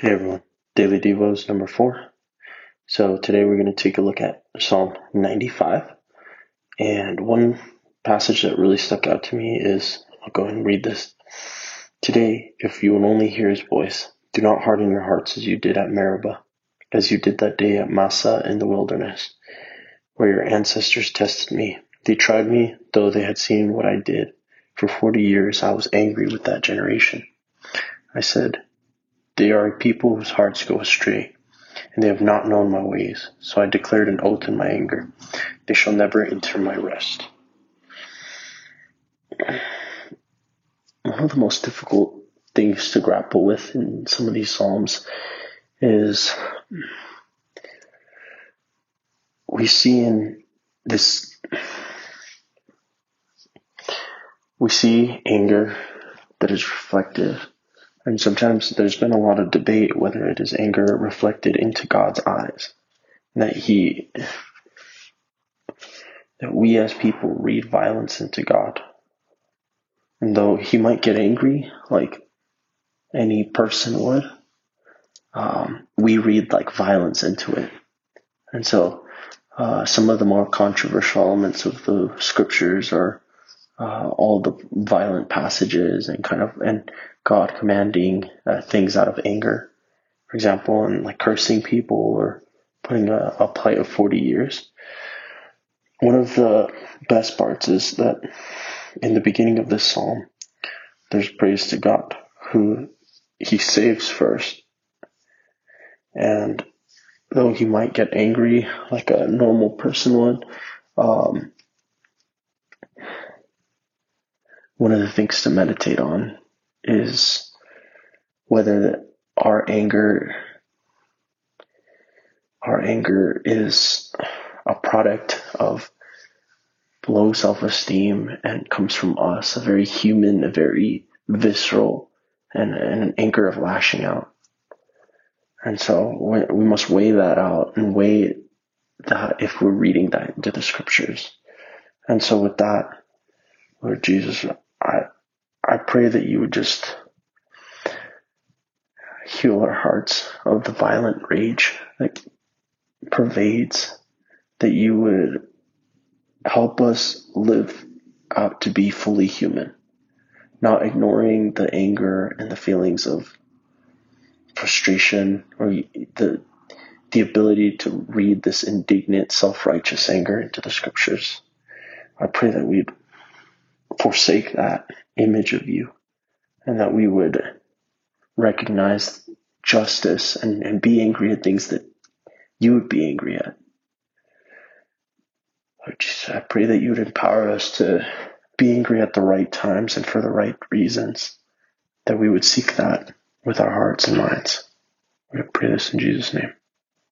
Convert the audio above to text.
Hey everyone, Daily Devos number four. So today we're going to take a look at Psalm 95. And one passage that really stuck out to me is I'll go ahead and read this. Today, if you will only hear his voice, do not harden your hearts as you did at Meribah, as you did that day at Massah in the wilderness, where your ancestors tested me. They tried me, though they had seen what I did. For 40 years I was angry with that generation. I said, they are a people whose hearts go astray, and they have not known my ways. So I declared an oath in my anger. They shall never enter my rest. One of the most difficult things to grapple with in some of these Psalms is we see in this, we see anger that is reflective and sometimes there's been a lot of debate whether it is anger reflected into God's eyes. That he, that we as people read violence into God. And though he might get angry, like any person would, um, we read like violence into it. And so, uh, some of the more controversial elements of the scriptures are uh, all the violent passages and kind of and God commanding uh, things out of anger, for example, and like cursing people or putting a, a plight of forty years. One of the best parts is that in the beginning of this psalm, there's praise to God who He saves first, and though He might get angry like a normal person would. Um, one of the things to meditate on is whether our anger our anger is a product of low self-esteem and comes from us a very human a very visceral and, and an anger of lashing out. And so we must weigh that out and weigh that if we're reading that into the scriptures. And so with that lord jesus I pray that you would just heal our hearts of the violent rage that pervades, that you would help us live out to be fully human, not ignoring the anger and the feelings of frustration or the the ability to read this indignant, self-righteous anger into the scriptures. I pray that we'd forsake that image of you and that we would recognize justice and, and be angry at things that you would be angry at. Lord Jesus, I pray that you would empower us to be angry at the right times and for the right reasons, that we would seek that with our hearts and minds. We pray this in Jesus' name.